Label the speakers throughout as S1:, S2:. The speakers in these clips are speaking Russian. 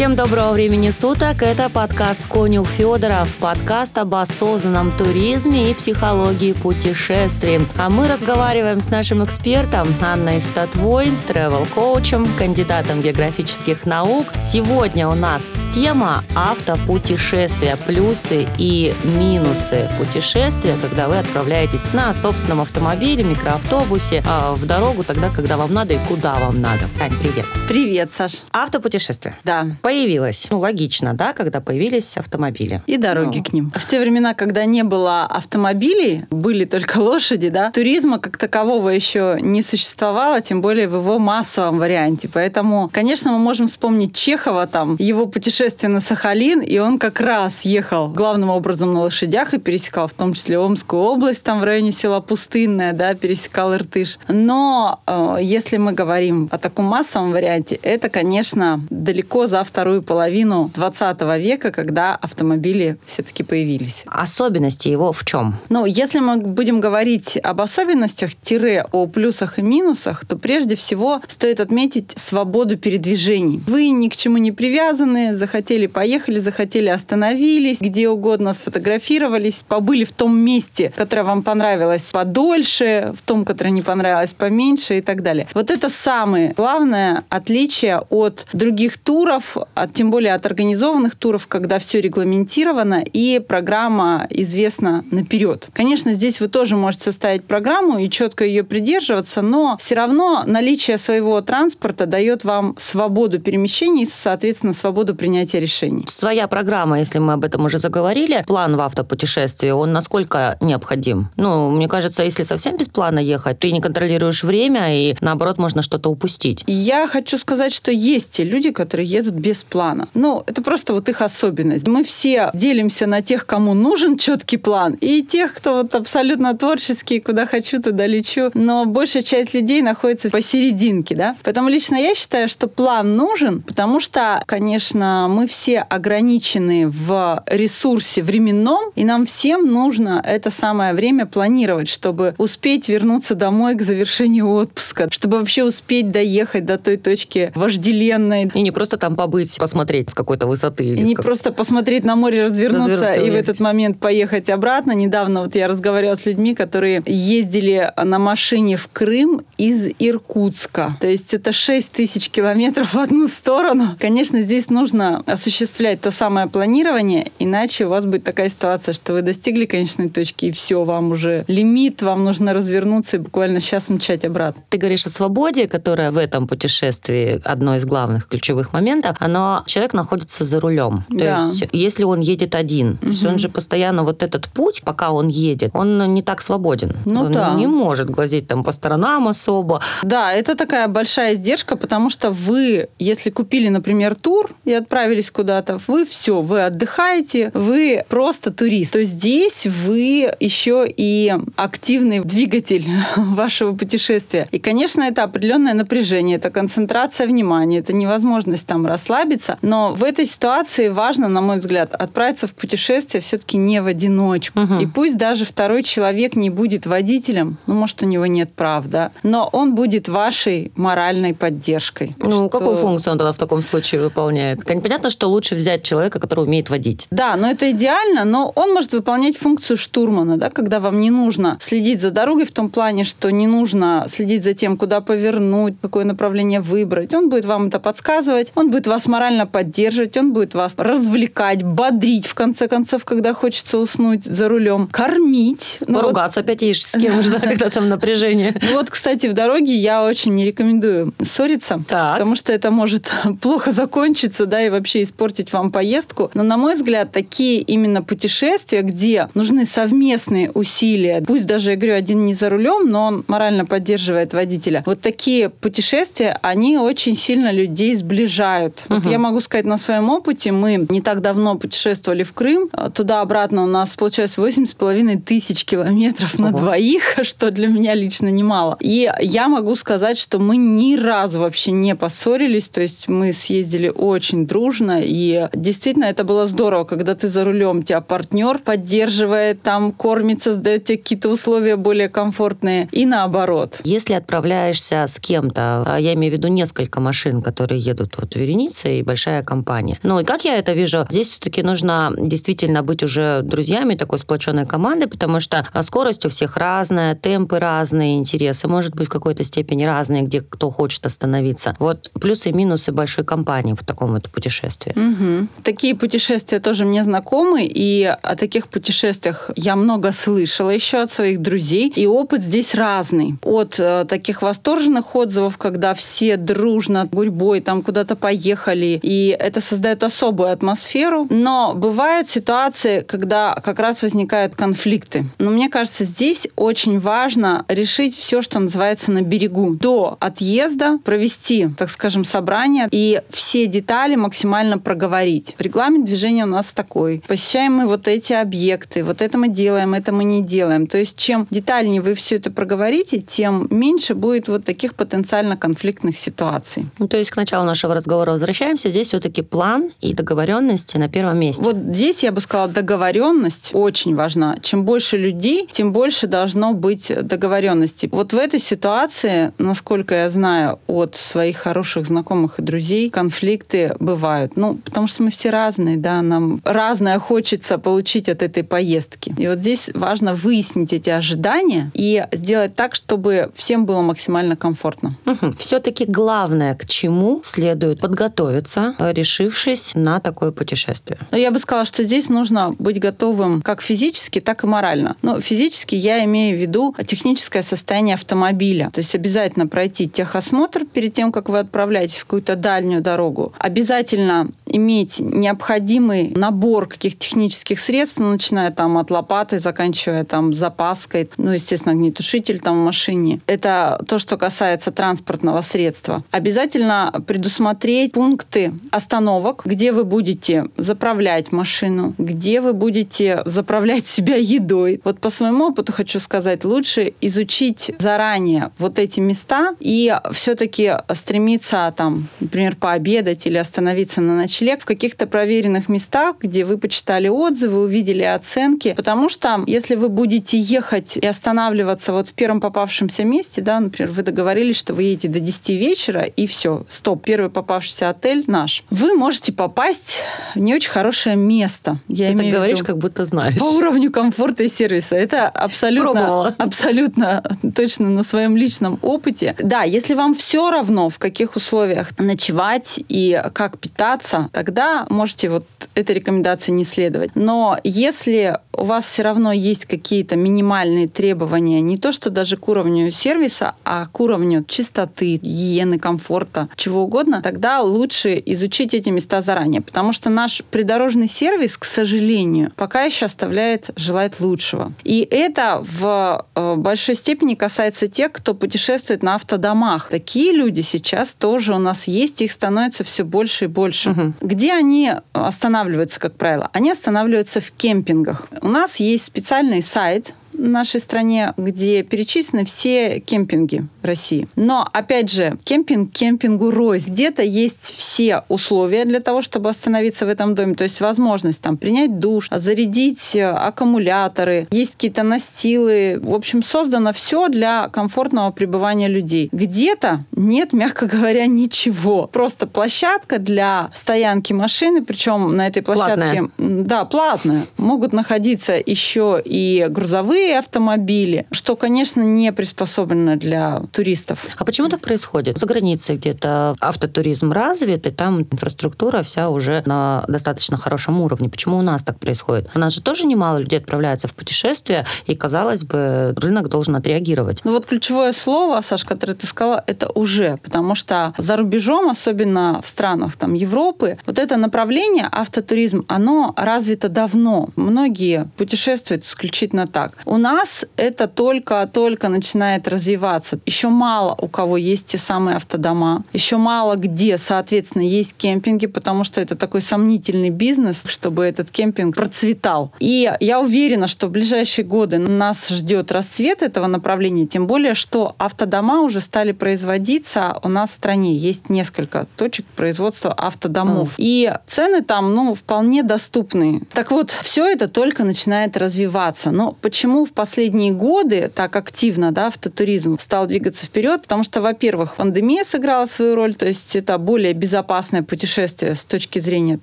S1: Всем доброго времени суток. Это подкаст «Конюх Федоров», подкаст об осознанном туризме и психологии путешествий. А мы разговариваем с нашим экспертом Анной Статвой, тревел-коучем, кандидатом географических наук. Сегодня у нас тема автопутешествия, плюсы и минусы путешествия, когда вы отправляетесь на собственном автомобиле, микроавтобусе а, в дорогу тогда, когда вам надо и куда вам надо. Тань, привет.
S2: Привет, Саш.
S1: Автопутешествие.
S2: Да.
S1: Появилось. Ну, логично, да, когда появились автомобили.
S2: И дороги
S1: Ну.
S2: к ним. В те времена, когда не было автомобилей, были только лошади, да, туризма как такового еще не существовало, тем более в его массовом варианте. Поэтому, конечно, мы можем вспомнить Чехова, там, его путешествие на Сахалин, и он как раз ехал главным образом на лошадях и пересекал в том числе Омскую область, там в районе села Пустынное, да, пересекал Иртыш. Но э, если мы говорим о таком массовом варианте, это, конечно, далеко за вторую половину 20 века, когда автомобили все-таки появились.
S1: Особенности его в чем?
S2: Ну, если мы будем говорить об особенностях, тире о плюсах и минусах, то прежде всего стоит отметить свободу передвижений. Вы ни к чему не привязаны, захотели поехали, захотели остановились, где угодно сфотографировались, побыли в том месте, которое вам понравилось подольше, в том, которое не понравилось поменьше и так далее. Вот это самое главное отличие от других туров, от, тем более от организованных туров, когда все регламентировано и программа известна наперед. Конечно, здесь вы тоже можете составить программу и четко ее придерживаться, но все равно наличие своего транспорта дает вам свободу перемещений, соответственно, свободу принятия решений.
S1: Своя программа, если мы об этом уже заговорили, план в автопутешествии, он насколько необходим? Ну, мне кажется, если совсем без плана ехать, ты не контролируешь время, и наоборот, можно что-то упустить.
S2: Я хочу сказать, что есть те люди, которые едут без плана. Ну, это просто вот их особенность. Мы все делимся на тех, кому нужен четкий план, и тех, кто вот абсолютно творческий, куда хочу, туда лечу. Но большая часть людей находится посерединке, да. Поэтому лично я считаю, что план нужен, потому что, конечно, мы все ограничены в ресурсе временном, и нам всем нужно это самое время планировать, чтобы успеть вернуться домой к завершению отпуска, чтобы вообще успеть доехать до той точки вожделенной,
S1: И не просто там побыть, посмотреть с какой-то высоты. Или
S2: не
S1: как-
S2: просто посмотреть на море, развернуться,
S1: Развернуться,
S2: и в этот момент поехать обратно. Недавно вот я разговаривала с людьми, которые ездили на машине в Крым из Иркутска. То есть это 6 тысяч километров в одну сторону. Конечно, здесь нужно осуществлять то самое планирование, иначе у вас будет такая ситуация, что вы достигли конечной точки, и все, вам уже лимит, вам нужно развернуться и буквально сейчас мчать обратно.
S1: Ты говоришь о свободе, которая в этом путешествии одно из главных ключевых моментов, но человек находится за рулем. То
S2: Да.
S1: есть, если он едет один, то есть он же постоянно вот этот путь, пока он едет, он не так свободен.
S2: Ну
S1: он
S2: да.
S1: не может глазеть там по сторонам особо.
S2: Да, это такая большая издержка, потому что вы, если купили, например, тур и отправились куда-то, вы все, вы отдыхаете, вы просто турист. То здесь вы еще и активный двигатель вашего путешествия. И, конечно, это определенное напряжение, это концентрация внимания, это невозможность там расслабиться. Но в этой ситуации важно, на мой взгляд, отправиться в путешествие все-таки не в одиночку.
S1: Мгм.
S2: И пусть даже второй человек не будет водителем, ну, может, у него нет прав, да, но он будет вашей моральной поддержкой.
S1: Ну,
S2: Что-
S1: какую функцию он тогда в таком случае выполняет? Понятно, что лучше взять человека, который умеет водить.
S2: Да, но это идеально, но он может выполнять функцию штурмана, да, когда вам не нужно следить за дорогой в том плане, что не нужно следить за тем, куда повернуть, какое направление выбрать. Он будет вам это подсказывать, он будет вас морально поддерживать, он будет вас развлекать, бодрить, в конце концов, когда хочется уснуть за рулем, кормить. Ну, вот
S1: Поругаться опять ешь с кем же, да, когда там напряжение.
S2: Ну вот, кстати, в дороге я очень не рекомендую ссориться,
S1: Так.
S2: потому что это может плохо закончиться, да, и вообще испортить вам поездку. Но, на мой взгляд, такие именно путешествия, где нужны совместные усилия, пусть даже, я говорю, один не за рулем, но он морально поддерживает водителя. Вот такие путешествия, они очень сильно людей сближают. Вот Вот я могу сказать на своем опыте, мы не так давно путешествовали в Крым, туда-обратно у нас получилось 8,5 тысяч километров Ого. на двоих, что для меня лично немало. И я могу сказать, что мы ни разу вообще не поссорились, то есть мы съездили очень дружно, и действительно это было здорово, когда ты за рулем, тебя партнер поддерживает, там кормится, сдает тебе какие-то условия более комфортные, и наоборот.
S1: Если отправляешься с кем-то, а я имею в виду несколько машин, которые едут вот вереницы и большая компания. Ну и как я это вижу, здесь все-таки нужно действительно быть уже друзьями такой сплоченной команды, потому что скорость у всех разная, темпы разные, интересы, может быть, в какой-то степени разные, где кто хочет остановиться. Вот плюсы и минусы большой компании в таком вот путешествии.
S2: Угу. Такие путешествия тоже мне знакомы, и о таких путешествиях я много слышала еще от своих друзей, и опыт здесь разный. От э, таких восторженных отзывов, когда все дружно, гурьбой там куда-то поехали, и это создает особую атмосферу, но бывают ситуации, когда как раз возникают конфликты. Но мне кажется, здесь очень важно решить все, что называется на берегу. До отъезда провести, так скажем, собрание и все детали максимально проговорить. Регламент движения у нас такой. Посещаем мы вот эти объекты, вот это мы делаем, это мы не делаем. То есть чем детальнее вы все это проговорите, тем меньше будет вот таких потенциально конфликтных ситуаций.
S1: Ну, то есть к началу нашего разговора возвращаемся. Здесь все-таки план и договоренности на первом месте.
S2: Вот здесь я бы сказала, договоренность очень важна. Чем больше людей, тем больше должно быть договоренности. Вот в этой ситуации, насколько я знаю от своих хороших знакомых и друзей, конфликты бывают. Ну, потому что мы все разные, да, нам разное хочется получить от этой поездки. И вот здесь важно выяснить эти ожидания и сделать так, чтобы всем было максимально комфортно.
S1: Угу. Все-таки главное, к чему следует подготовиться, решившись на такое путешествие.
S2: Но я бы сказала, что здесь нужно быть готовым как физически, так и морально. Но физически я имею в виду техническое состояние автомобиля. То есть обязательно пройти техосмотр перед тем, как вы отправляетесь в какую-то дальнюю дорогу. Обязательно иметь необходимый набор каких технических средств, ну, начиная там от лопаты, заканчивая там запаской, ну, естественно, огнетушитель там в машине. Это то, что касается транспортного средства. Обязательно предусмотреть пункты остановок, где вы будете заправлять машину, где вы будете заправлять себя едой. Вот по своему опыту хочу сказать, лучше изучить заранее вот эти места и все-таки стремиться там, например, пообедать или остановиться на ночлег в каких-то проверенных местах, где вы почитали отзывы, увидели оценки. Потому что если вы будете ехать и останавливаться вот в первом попавшемся месте, да, например, вы договорились, что вы едете до 10 вечера, и все, стоп, первый попавшийся отель наш, вы можете попасть в не очень хорошее место.
S1: Я Ты так говоришь, как будто знаешь.
S2: По уровню комфорта и сервиса. Это абсолютно, абсолютно точно на своем личном опыте. Да, если вам все равно, в каких условиях ночевать и как питаться, тогда можете вот этой рекомендации не следовать. Но если у вас все равно есть какие-то минимальные требования, не то что даже к уровню сервиса, а к уровню чистоты, гигиены, комфорта, чего угодно, тогда лучше изучить эти места заранее. Потому что наш придорожный сервис, к сожалению, пока еще оставляет желать лучшего. И это в э, большой степени касается тех, кто путешествует на автодомах. Такие люди сейчас тоже у нас есть, их становится все больше и больше. Угу. Где они останавливаются, как правило? Они останавливаются в кемпингах. У нас есть специальный сайт, нашей стране, где перечислены все кемпинги России. Но, опять же, кемпинг кемпингу рознь. Где-то есть все условия для того, чтобы остановиться в этом доме. То есть возможность там принять душ, зарядить э, аккумуляторы, есть какие-то настилы. В общем, создано все для комфортного пребывания людей. Где-то нет, мягко говоря, ничего. Просто площадка для стоянки машины, причем на этой площадке...
S1: Платная.
S2: Да, платная. Могут находиться еще и грузовые большие автомобили, что, конечно, не приспособлено для туристов.
S1: А почему так происходит? За границей где-то автотуризм развит, и там инфраструктура вся уже на достаточно хорошем уровне. Почему у нас так происходит? У нас же тоже немало людей отправляется в путешествия, и, казалось бы, рынок должен отреагировать.
S2: Ну вот ключевое слово, Саш, которое ты сказала, это уже, потому что за рубежом, особенно в странах там, Европы, вот это направление автотуризм, оно развито давно. Многие путешествуют исключительно так. У нас это только-только начинает развиваться. Еще мало у кого есть те самые автодома. Еще мало где, соответственно, есть кемпинги, потому что это такой сомнительный бизнес, чтобы этот кемпинг процветал. И я уверена, что в ближайшие годы нас ждет расцвет этого направления, тем более, что автодома уже стали производиться у нас в стране. Есть несколько точек производства автодомов. Mm. И цены там, ну, вполне доступные. Так вот, все это только начинает развиваться. Но почему в последние годы так активно да, автотуризм стал двигаться вперед? Потому что, во-первых, пандемия сыграла свою роль, то есть это более безопасное путешествие с точки зрения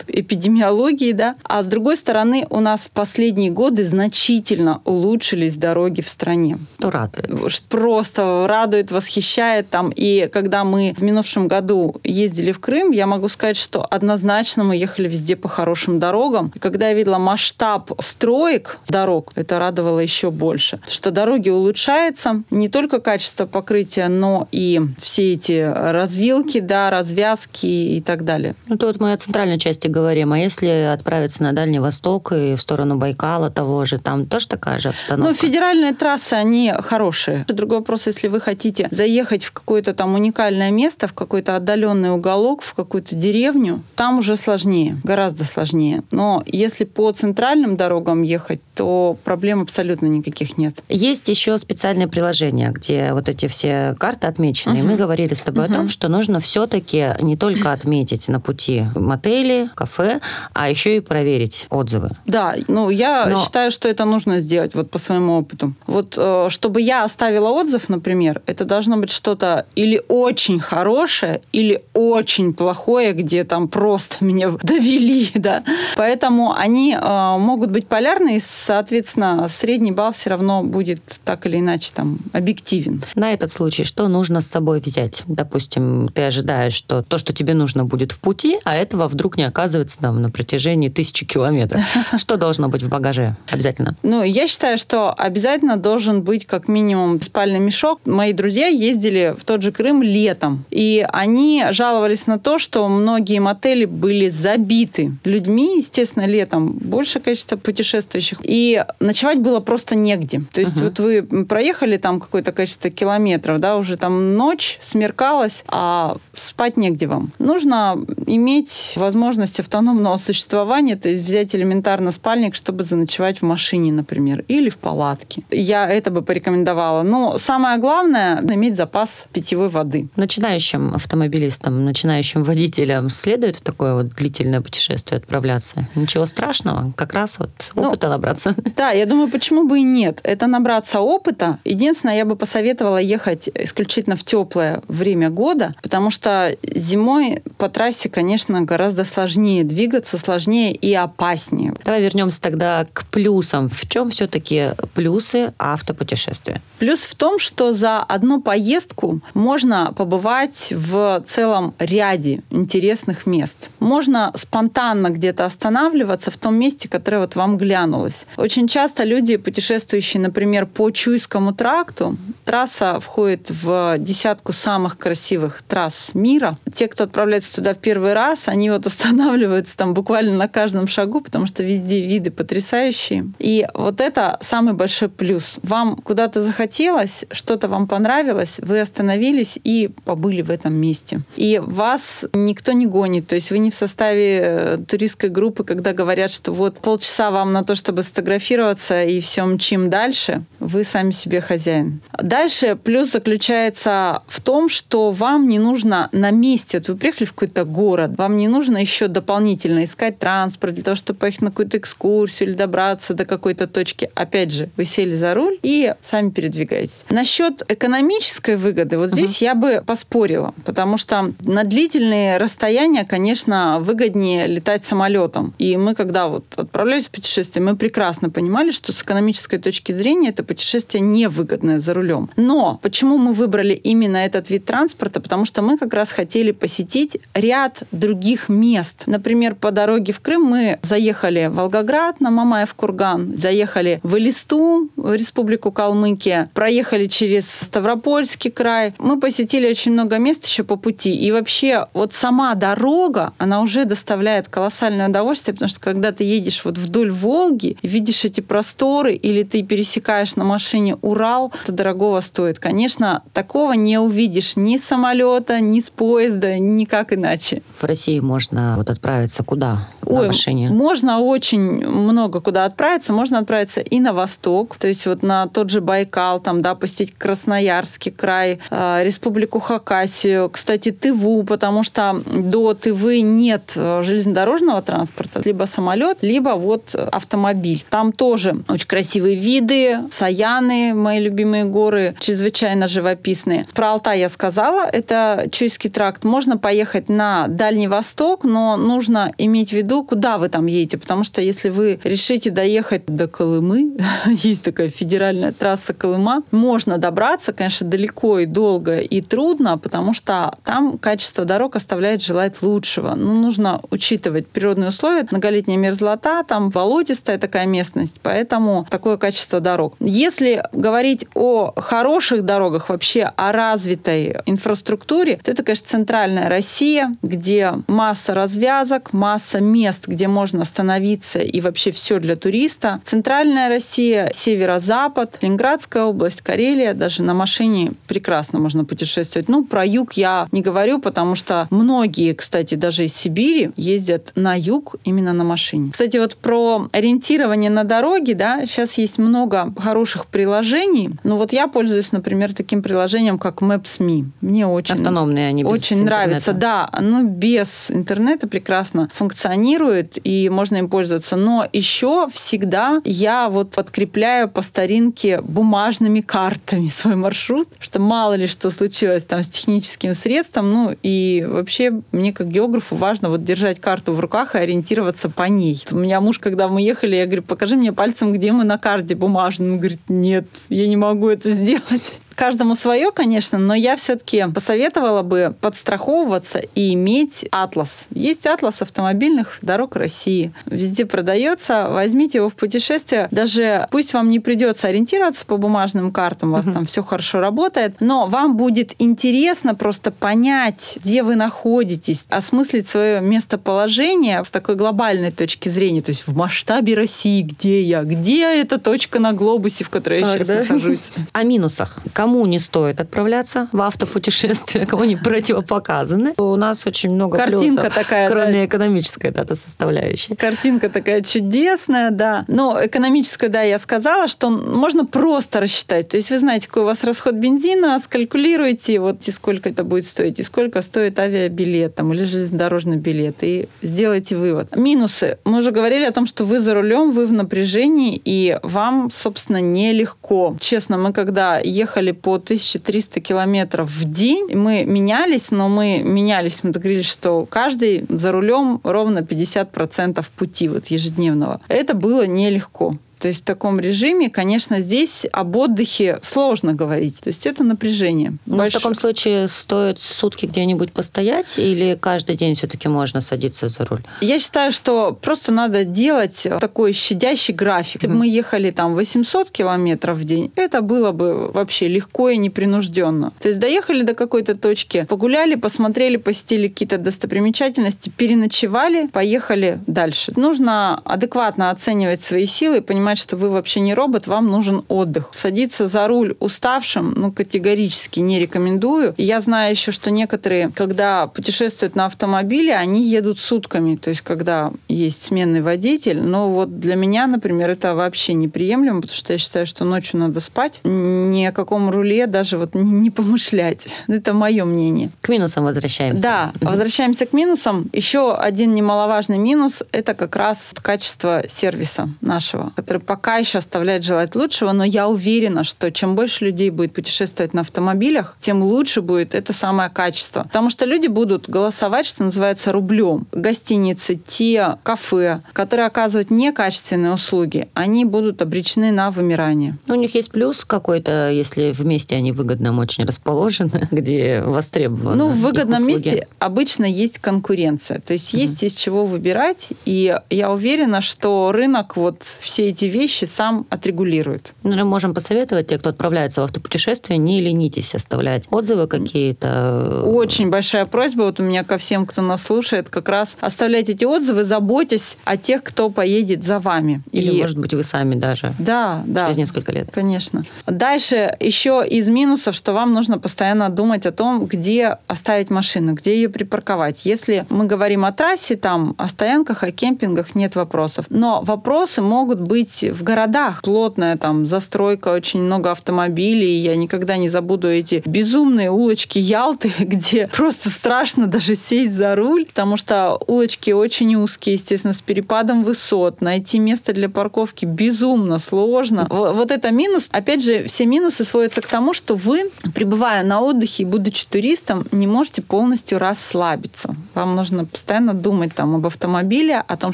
S2: эпидемиологии, да. А с другой стороны, у нас в последние годы значительно улучшились дороги в стране.
S1: Ну, радует.
S2: Просто радует, восхищает там. И когда мы в минувшем году ездили в Крым, я могу сказать, что однозначно мы ехали везде по хорошим дорогам. И когда я видела масштаб строек дорог, это радовало еще больше. Что дороги улучшаются, не только качество покрытия, но и все эти развилки, да, развязки и так далее.
S1: Ну, то вот мы о центральной части говорим, а если отправиться на Дальний Восток и в сторону Байкала того же, там тоже такая же обстановка?
S2: Ну, федеральные трассы, они хорошие. Другой вопрос, если вы хотите заехать в какое-то там уникальное место, в какой-то отдаленный уголок, в какую-то деревню, там уже сложнее, гораздо сложнее. Но если по центральным дорогам ехать, то проблем абсолютно никаких нет.
S1: Есть еще специальные приложения, где вот эти все карты отмечены. Угу. И мы говорили с тобой угу. о том, что нужно все-таки не только отметить на пути мотели, кафе, а еще и проверить отзывы.
S2: Да, ну я Но... считаю, что это нужно сделать вот по своему опыту. Вот э, чтобы я оставила отзыв, например, это должно быть что-то или очень хорошее, или очень плохое, где там просто меня довели, да. Поэтому они э, могут быть полярны, и, соответственно, средний балл все равно будет так или иначе там объективен.
S1: На этот случай что нужно с собой взять? Допустим, ты ожидаешь, что то, что тебе нужно будет в пути, а этого вдруг не оказывается там на протяжении тысячи километров. Что должно быть в багаже обязательно?
S2: Ну, я считаю, что обязательно должен быть как минимум спальный мешок. Мои друзья ездили в тот же Крым летом, и они жаловались на то, что многие мотели были забиты людьми, естественно, летом большее количество путешествующих, и ночевать было просто негде. То есть uh-huh. вот вы проехали там какое-то количество километров, да, уже там ночь, смеркалась, а спать негде вам. Нужно иметь возможность автономного существования, то есть взять элементарно спальник, чтобы заночевать в машине, например, или в палатке. Я это бы порекомендовала. Но самое главное — иметь запас питьевой воды.
S1: Начинающим автомобилистам, начинающим водителям следует в такое вот длительное путешествие отправляться? Ничего страшного? Как раз вот ну, опыта ну, набраться.
S2: Да, я думаю, почему бы и нет. Это набраться опыта. Единственное, я бы посоветовала ехать исключительно в теплое время года, потому что зимой по трассе, конечно, гораздо сложнее двигаться, сложнее и опаснее.
S1: Давай вернемся тогда к плюсам. В чем все-таки плюсы автопутешествия?
S2: Плюс в том, что за одну поездку можно побывать в целом ряде интересных мест. Можно спонтанно где-то останавливаться в том месте, которое вот вам глянулось. Очень часто люди, путешествующие, например, по Чуйскому тракту, трасса входит в десятку самых красивых трасс мира. Те, кто отправляется туда в первый раз, они вот останавливаются там буквально на каждом шагу, потому что везде виды потрясающие. И вот это самый большой плюс. Вам куда-то захотелось, что-то вам понравилось, вы остановились и побыли в этом месте. И вас никто не гонит, то есть вы не в составе э, туристской группы, когда говорят, что вот полчаса вам на то, чтобы сфотографироваться и мчим дальше, вы сами себе хозяин. Дальше плюс заключается в том, что вам не нужно на месте, вот вы приехали в какой-то город, вам не нужно еще дополнительно искать транспорт для того, чтобы поехать на какую-то экскурсию или добраться до какой-то точки. Опять же, вы сели за руль и сами передвигаетесь. Насчет экономической выгоды, вот здесь uh-huh. я бы поспорила, потому что на длительные расстояния, конечно, выгоднее летать самолетом. И мы, когда вот отправлялись в путешествие, мы прекрасно понимали, что с экономической точки зрения это путешествие невыгодное за рулем. Но почему мы выбрали именно этот вид транспорта? Потому что мы как раз хотели посетить ряд других мест. Например, по дороге в Крым мы заехали в Волгоград на Мамаев курган, заехали в Элисту, в Республику Калмыкия, проехали через Ставропольский край. Мы посетили очень много мест еще по пути. И вообще вот сама дорога, она уже доставляет колоссальное удовольствие, потому что когда ты едешь вот вдоль Волги, видишь эти просторы или или ты пересекаешь на машине Урал, это дорогого стоит. Конечно, такого не увидишь ни с самолета, ни с поезда, никак иначе.
S1: В России можно вот отправиться куда?
S2: Ой,
S1: на машине?
S2: Можно очень много куда отправиться. Можно отправиться и на восток, то есть вот на тот же Байкал, там, да, посетить Красноярский край, э, Республику Хакасию, кстати, Тыву, потому что до Тывы нет э, железнодорожного транспорта, либо самолет, либо вот автомобиль. Там тоже очень красивые виды, Саяны, мои любимые горы, чрезвычайно живописные. Про Алтай я сказала, это Чуйский тракт. Можно поехать на Дальний Восток, но нужно иметь в виду, куда вы там едете, потому что если вы решите доехать до Колымы, есть такая федеральная трасса Колыма, можно добраться, конечно, далеко и долго и трудно, потому что там качество дорог оставляет желать лучшего. Ну, нужно учитывать природные условия, многолетняя мерзлота, там болотистая такая местность, поэтому такое качество дорог. Если говорить о хороших дорогах, вообще о развитой инфраструктуре, то это, конечно, центральная Россия, где масса развязок, масса мест, где можно остановиться и вообще все для туриста. Центральная Россия, северо-запад, Ленинградская область, Карелия, даже на машине прекрасно можно путешествовать. Ну, про юг я не говорю, потому что многие, кстати, даже из Сибири ездят на юг именно на машине. Кстати, вот про ориентирование на дороге, да, сейчас есть много хороших приложений. Ну, вот я пользуюсь, например, таким приложением, как Maps.me. Мне очень...
S1: Автономные они без
S2: Очень
S1: интернета.
S2: нравится, да. Оно без интернета прекрасно функционирует, и можно им пользоваться. Но еще всегда я вот подкрепляю по старинке бумажными картами свой маршрут, что мало ли что случилось там с техническим средством. Ну, и вообще мне как географу важно вот держать карту в руках и ориентироваться по ней. У меня муж, когда мы ехали, я говорю, покажи мне пальцем, где мы на карте бумажной. Он говорит, нет, я не могу это сделать. Каждому свое, конечно, но я все-таки посоветовала бы подстраховываться и иметь атлас. Есть атлас автомобильных дорог России. Везде продается. Возьмите его в путешествие. Даже пусть вам не придется ориентироваться по бумажным картам, у вас там все хорошо работает, но вам будет интересно просто понять, где вы находитесь, осмыслить свое местоположение с такой глобальной точки зрения, то есть в масштабе России, где я, где эта точка на глобусе, в которой я
S1: Так,
S2: сейчас
S1: да?
S2: нахожусь.
S1: О минусах. Кому не стоит отправляться в автопутешествие, кому они противопоказаны. У нас очень много
S2: Картинка
S1: плюсов,
S2: такая,
S1: кроме экономической да, составляющей.
S2: Картинка такая чудесная, да. Но экономическая, да, я сказала, что можно просто рассчитать. То есть вы знаете, какой у вас расход бензина, скалькулируете, вот и сколько это будет стоить, и сколько стоит авиабилет там, или железнодорожный билет, и сделайте вывод. Минусы. Мы уже говорили о том, что вы за рулем, вы в напряжении, и вам, собственно, нелегко. Честно, мы когда ехали по 1300 километров в день, мы менялись, но мы менялись, мы договорились, что каждый за рулем ровно 50% пути вот ежедневного. Это было нелегко. То есть в таком режиме, конечно, здесь об отдыхе сложно говорить. То есть это напряжение.
S1: Ну, в
S2: большое.
S1: таком случае стоит сутки где-нибудь постоять или каждый день все-таки можно садиться за руль?
S2: Я считаю, что просто надо делать такой щадящий график. Если бы мы ехали там 800 километров в день, это было бы вообще легко и непринужденно. То есть доехали до какой-то точки, погуляли, посмотрели, посетили какие-то достопримечательности, переночевали, поехали дальше. Нужно адекватно оценивать свои силы и понимать, что вы вообще не робот, вам нужен отдых. Садиться за руль уставшим, ну, категорически не рекомендую. И я знаю еще, что некоторые, когда путешествуют на автомобиле, они едут сутками, то есть когда есть сменный водитель. Но вот для меня, например, это вообще неприемлемо, потому что я считаю, что ночью надо спать. Ни о каком руле даже вот не помышлять. Это мое мнение.
S1: К минусам возвращаемся.
S2: Да, возвращаемся к минусам. Еще один немаловажный минус – это как раз качество сервиса нашего, который пока еще оставляет желать лучшего, но я уверена, что чем больше людей будет путешествовать на автомобилях, тем лучше будет это самое качество. Потому что люди будут голосовать, что называется, рублем. Гостиницы, те кафе, которые оказывают некачественные услуги, они будут обречены на вымирание.
S1: Ну, У них есть плюс какой-то, если вместе они выгодно очень расположены, где востребованы
S2: Ну, в выгодном месте обычно есть конкуренция. То есть есть из чего выбирать. И я уверена, что рынок вот все эти вещи сам отрегулирует.
S1: Ну, мы можем посоветовать те, кто отправляется в автопутешествие, не ленитесь оставлять отзывы какие-то.
S2: Очень большая просьба вот у меня ко всем, кто нас слушает, как раз оставлять эти отзывы, заботясь о тех, кто поедет за вами.
S1: Или,
S2: И-
S1: может быть, вы сами даже
S2: Да, да.
S1: через несколько лет.
S2: Конечно. Дальше еще из минусов, что вам нужно постоянно думать о том, где оставить машину, где ее припарковать. Если мы говорим о трассе, там о стоянках, о кемпингах нет вопросов. Но вопросы могут быть в городах. Плотная там застройка, очень много автомобилей. Я никогда не забуду эти безумные улочки Ялты, где просто страшно даже сесть за руль, потому что улочки очень узкие, естественно, с перепадом высот. Найти место для парковки безумно сложно. Вот это минус. Опять же, все минусы сводятся к тому, что вы, пребывая на отдыхе и будучи туристом, не можете полностью расслабиться. Вам нужно постоянно думать там об автомобиле, о том,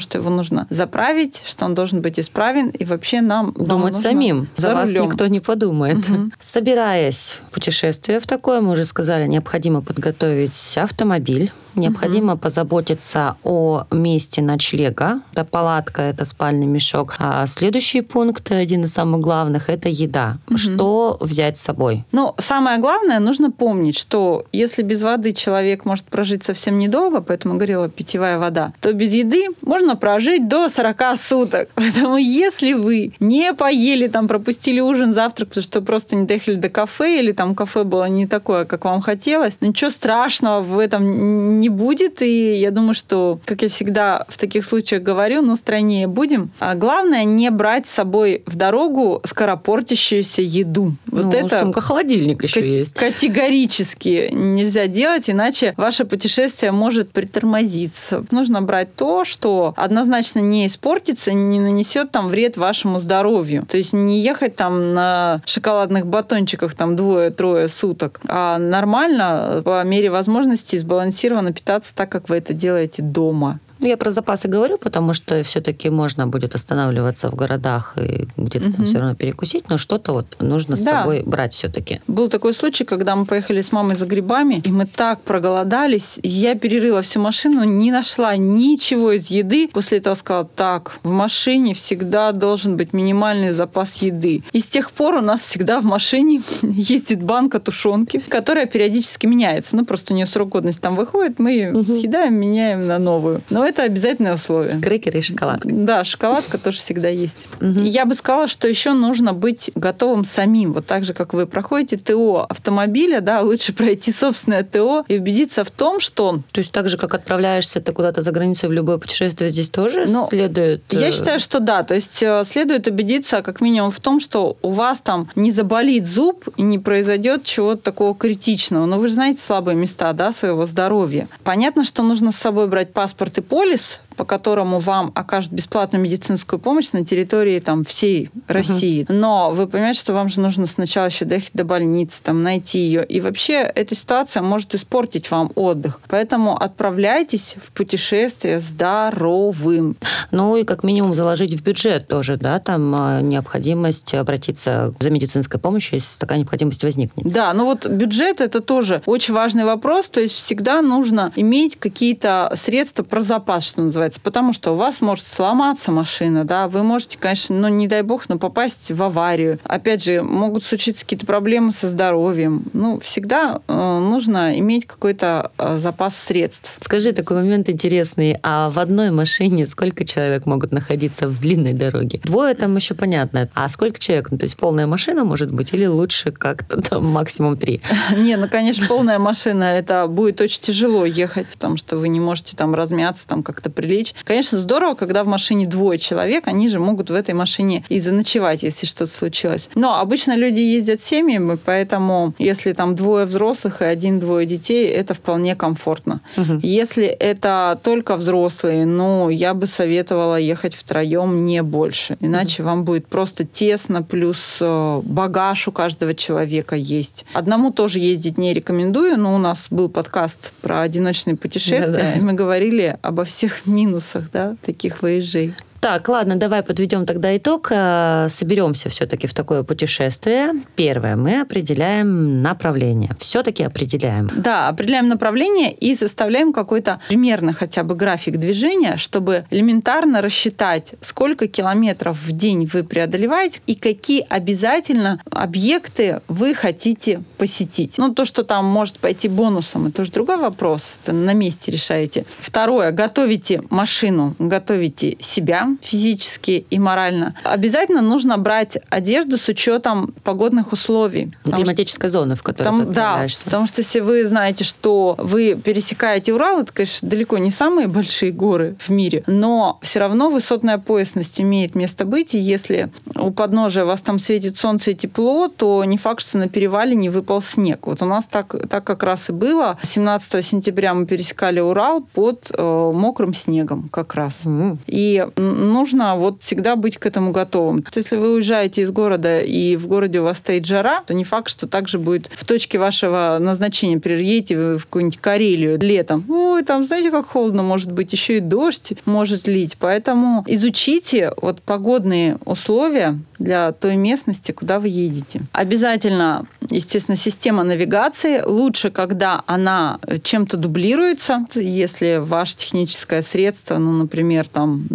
S2: что его нужно заправить, что он должен быть исправен, и вообще нам
S1: Думать
S2: нужно
S1: самим. За,
S2: за
S1: вас
S2: рулем.
S1: никто не подумает.
S2: Мгм.
S1: Собираясь в путешествие в такое, мы уже сказали, необходимо подготовить автомобиль. Необходимо позаботиться о месте ночлега. Это палатка, это спальный мешок. А следующий пункт, один из самых главных, это еда. Что взять с собой?
S2: Но самое главное, нужно помнить, что если без воды человек может прожить совсем недолго, поэтому говорила питьевая вода, то без еды можно прожить до 40 суток. Поэтому если вы не поели, там пропустили ужин, завтрак, потому что просто не доехали до кафе, или там кафе было не такое, как вам хотелось, ничего страшного в этом не будет. И я думаю, что, как я всегда в таких случаях говорю, ну, стройнее будем. А главное, не брать с собой в дорогу скоропортящуюся еду. Вот
S1: Ну,
S2: это
S1: сумка-холодильник еще
S2: Кат-
S1: есть.
S2: Категорически нельзя делать, иначе ваше путешествие может притормозиться. Нужно брать то, что однозначно не испортится, не нанесет там вред вашему здоровью. То есть не ехать там на шоколадных батончиках там двое-трое суток, а нормально, по мере возможности, сбалансированно питаться так, как вы это делаете дома.
S1: Ну, я про запасы говорю, потому что все-таки можно будет останавливаться в городах и где-то там
S2: Мгм.
S1: все равно перекусить, но что-то вот нужно с
S2: Да.
S1: собой брать все-таки.
S2: Был такой случай, когда мы поехали с мамой за грибами, и мы так проголодались. Я перерыла всю машину, не нашла ничего из еды. После этого сказала, так, в машине всегда должен быть минимальный запас еды. И с тех пор у нас всегда в машине ездит банка тушенки, которая периодически меняется. Ну, просто у нее срок годности там выходит, мы ее
S1: Мгм.
S2: съедаем, меняем на новую. Но это обязательное условие.
S1: Крекеры и шоколад.
S2: Да, шоколадка тоже всегда есть. Я бы сказала, что еще нужно быть готовым самим. Вот так же, как вы проходите ТО автомобиля, да, лучше пройти собственное ТО и убедиться в том, что
S1: То есть так же, как отправляешься ты куда-то за границу в любое путешествие, здесь тоже
S2: Ну,
S1: следует...
S2: Я
S1: э,
S2: считаю, что да. То есть э, следует убедиться как минимум в том, что у вас там не заболит зуб и не произойдет чего-то такого критичного. Но вы же знаете слабые места да, своего здоровья. Понятно, что нужно с собой брать паспорт и полис, Wallis. По которому вам окажут бесплатную медицинскую помощь на территории там, всей России. Но вы понимаете, что вам же нужно сначала еще доехать до больницы, там, найти ее. И вообще эта ситуация может испортить вам отдых. Поэтому отправляйтесь в путешествие здоровым.
S1: Ну и как минимум заложить в бюджет тоже, да, там э, необходимость обратиться за медицинской помощью, если такая необходимость возникнет.
S2: Да, ну вот бюджет это тоже очень важный вопрос. То есть всегда нужно иметь какие-то средства про запас, что называется. Потому что у вас может сломаться машина, да, вы можете, конечно, ну не дай бог, но попасть в аварию. Опять же, могут случиться какие-то проблемы со здоровьем. Ну, всегда э, нужно иметь какой-то э, запас средств.
S1: Скажи такой момент интересный, а в одной машине сколько человек могут находиться в длинной дороге? Двое там еще понятно, а сколько человек? Ну, то есть полная машина может быть или лучше как-то там максимум три?
S2: Не, ну, конечно, полная машина, это будет очень тяжело ехать, потому что вы не можете там размяться, там как-то прилечь. Конечно, здорово, когда в машине двое человек, они же могут в этой машине и заночевать, если что-то случилось. Но обычно люди ездят семьями, поэтому если там двое взрослых и один-двое детей, это вполне комфортно.
S1: Мгм.
S2: Если это только взрослые, ну, я бы советовала ехать втроем, не больше. Иначе вам будет просто тесно, плюс э, багаж у каждого человека есть. Одному тоже ездить не рекомендую, но у нас был подкаст про одиночные путешествия,
S1: Да-да.
S2: и мы говорили обо всех минусах да, таких выезжей.
S1: Так, ладно, давай подведем тогда итог. Э, соберемся все-таки в такое путешествие. Первое, мы определяем направление. Все-таки определяем.
S2: Да, определяем направление и составляем какой-то примерно хотя бы график движения, чтобы элементарно рассчитать, сколько километров в день вы преодолеваете и какие обязательно объекты вы хотите посетить. Ну, то, что там может пойти бонусом, это уже другой вопрос. Это на месте решаете. Второе, готовите машину, готовите себя физически и морально. Обязательно нужно брать одежду с учетом погодных условий.
S1: Климатической что, зоны, в которой там, ты
S2: Да, потому что если вы знаете, что вы пересекаете Урал, это, конечно, далеко не самые большие горы в мире, но все равно высотная поясность имеет место быть, и если у подножия вас там светит солнце и тепло, то не факт, что на перевале не выпал снег. Вот у нас так, так как раз и было. 17 сентября мы пересекали Урал под э, мокрым снегом как раз. Mm. И нужно вот всегда быть к этому готовым. То если вы уезжаете из города, и в городе у вас стоит жара, то не факт, что также будет в точке вашего назначения. Приедете вы в какую-нибудь Карелию летом. Ой, там, знаете, как холодно может быть, еще и дождь может лить. Поэтому изучите вот погодные условия для той местности, куда вы едете. Обязательно, естественно, система навигации. Лучше, когда она чем-то дублируется. Если ваше техническое средство, ну, например, там,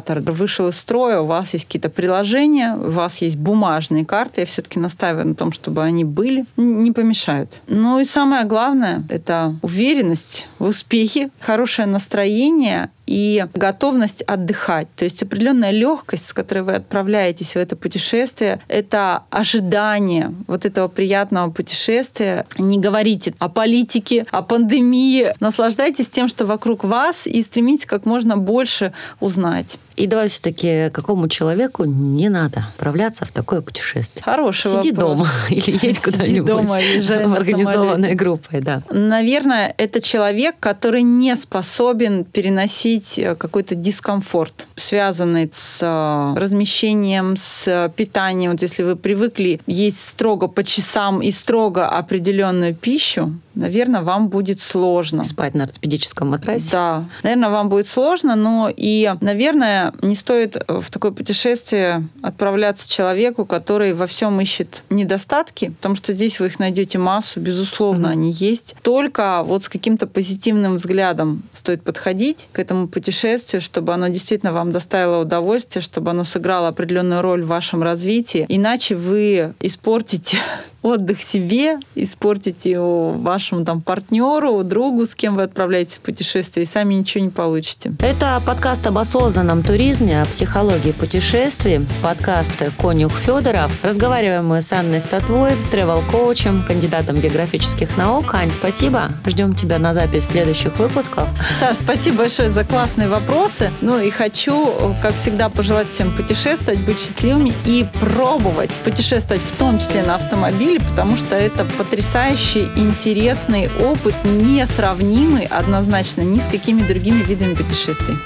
S2: навигатор вышел из строя, у вас есть какие-то приложения, у вас есть бумажные карты, я все-таки настаиваю на том, чтобы они были, не помешают. Ну и самое главное, это уверенность в успехе, хорошее настроение и готовность отдыхать. То есть определенная легкость, с которой вы отправляетесь в это путешествие, это ожидание вот этого приятного путешествия. Не говорите о политике, о пандемии. Наслаждайтесь тем, что вокруг вас, и стремитесь как можно больше узнать.
S1: И давай все-таки какому человеку не надо отправляться в такое путешествие?
S2: Хороший
S1: Сиди
S2: вопрос.
S1: дома или едь куда-нибудь дома, в организованной группой, да.
S2: Наверное, это человек, который не способен переносить э, какой-то дискомфорт, связанный с э, размещением, с питанием. Вот если вы привыкли есть строго по часам и строго определенную пищу, наверное, вам будет сложно.
S1: Спать на ортопедическом матрасе?
S2: Да. Наверное, вам будет сложно, но и, наверное, не стоит э, в такое путешествие отправляться человеку, который во всем ищет недостатки, потому что здесь вы их найдете массу, безусловно, mm-hmm. они есть. Только вот с каким-то позитивным взглядом стоит подходить к этому путешествию, чтобы оно действительно вам доставило удовольствие, чтобы оно сыграло определенную роль в вашем развитии. Иначе вы испортите отдых себе, испортите его вашему там партнеру, другу, с кем вы отправляетесь в путешествие, и сами ничего не получите.
S1: Это подкаст об осознанном туризме, о психологии путешествий, подкаст «Конюх Федоров». Разговариваем мы с Анной Статвой, тревел-коучем, кандидатом географических наук. Ань, спасибо. Ждем тебя на запись следующих выпусков.
S2: Саш, спасибо большое за классные вопросы. Ну и хочу, как всегда, пожелать всем путешествовать, быть счастливыми и пробовать путешествовать, в том числе на автомобиле, потому что это потрясающий, интересный опыт, несравнимый однозначно ни с какими другими видами путешествий.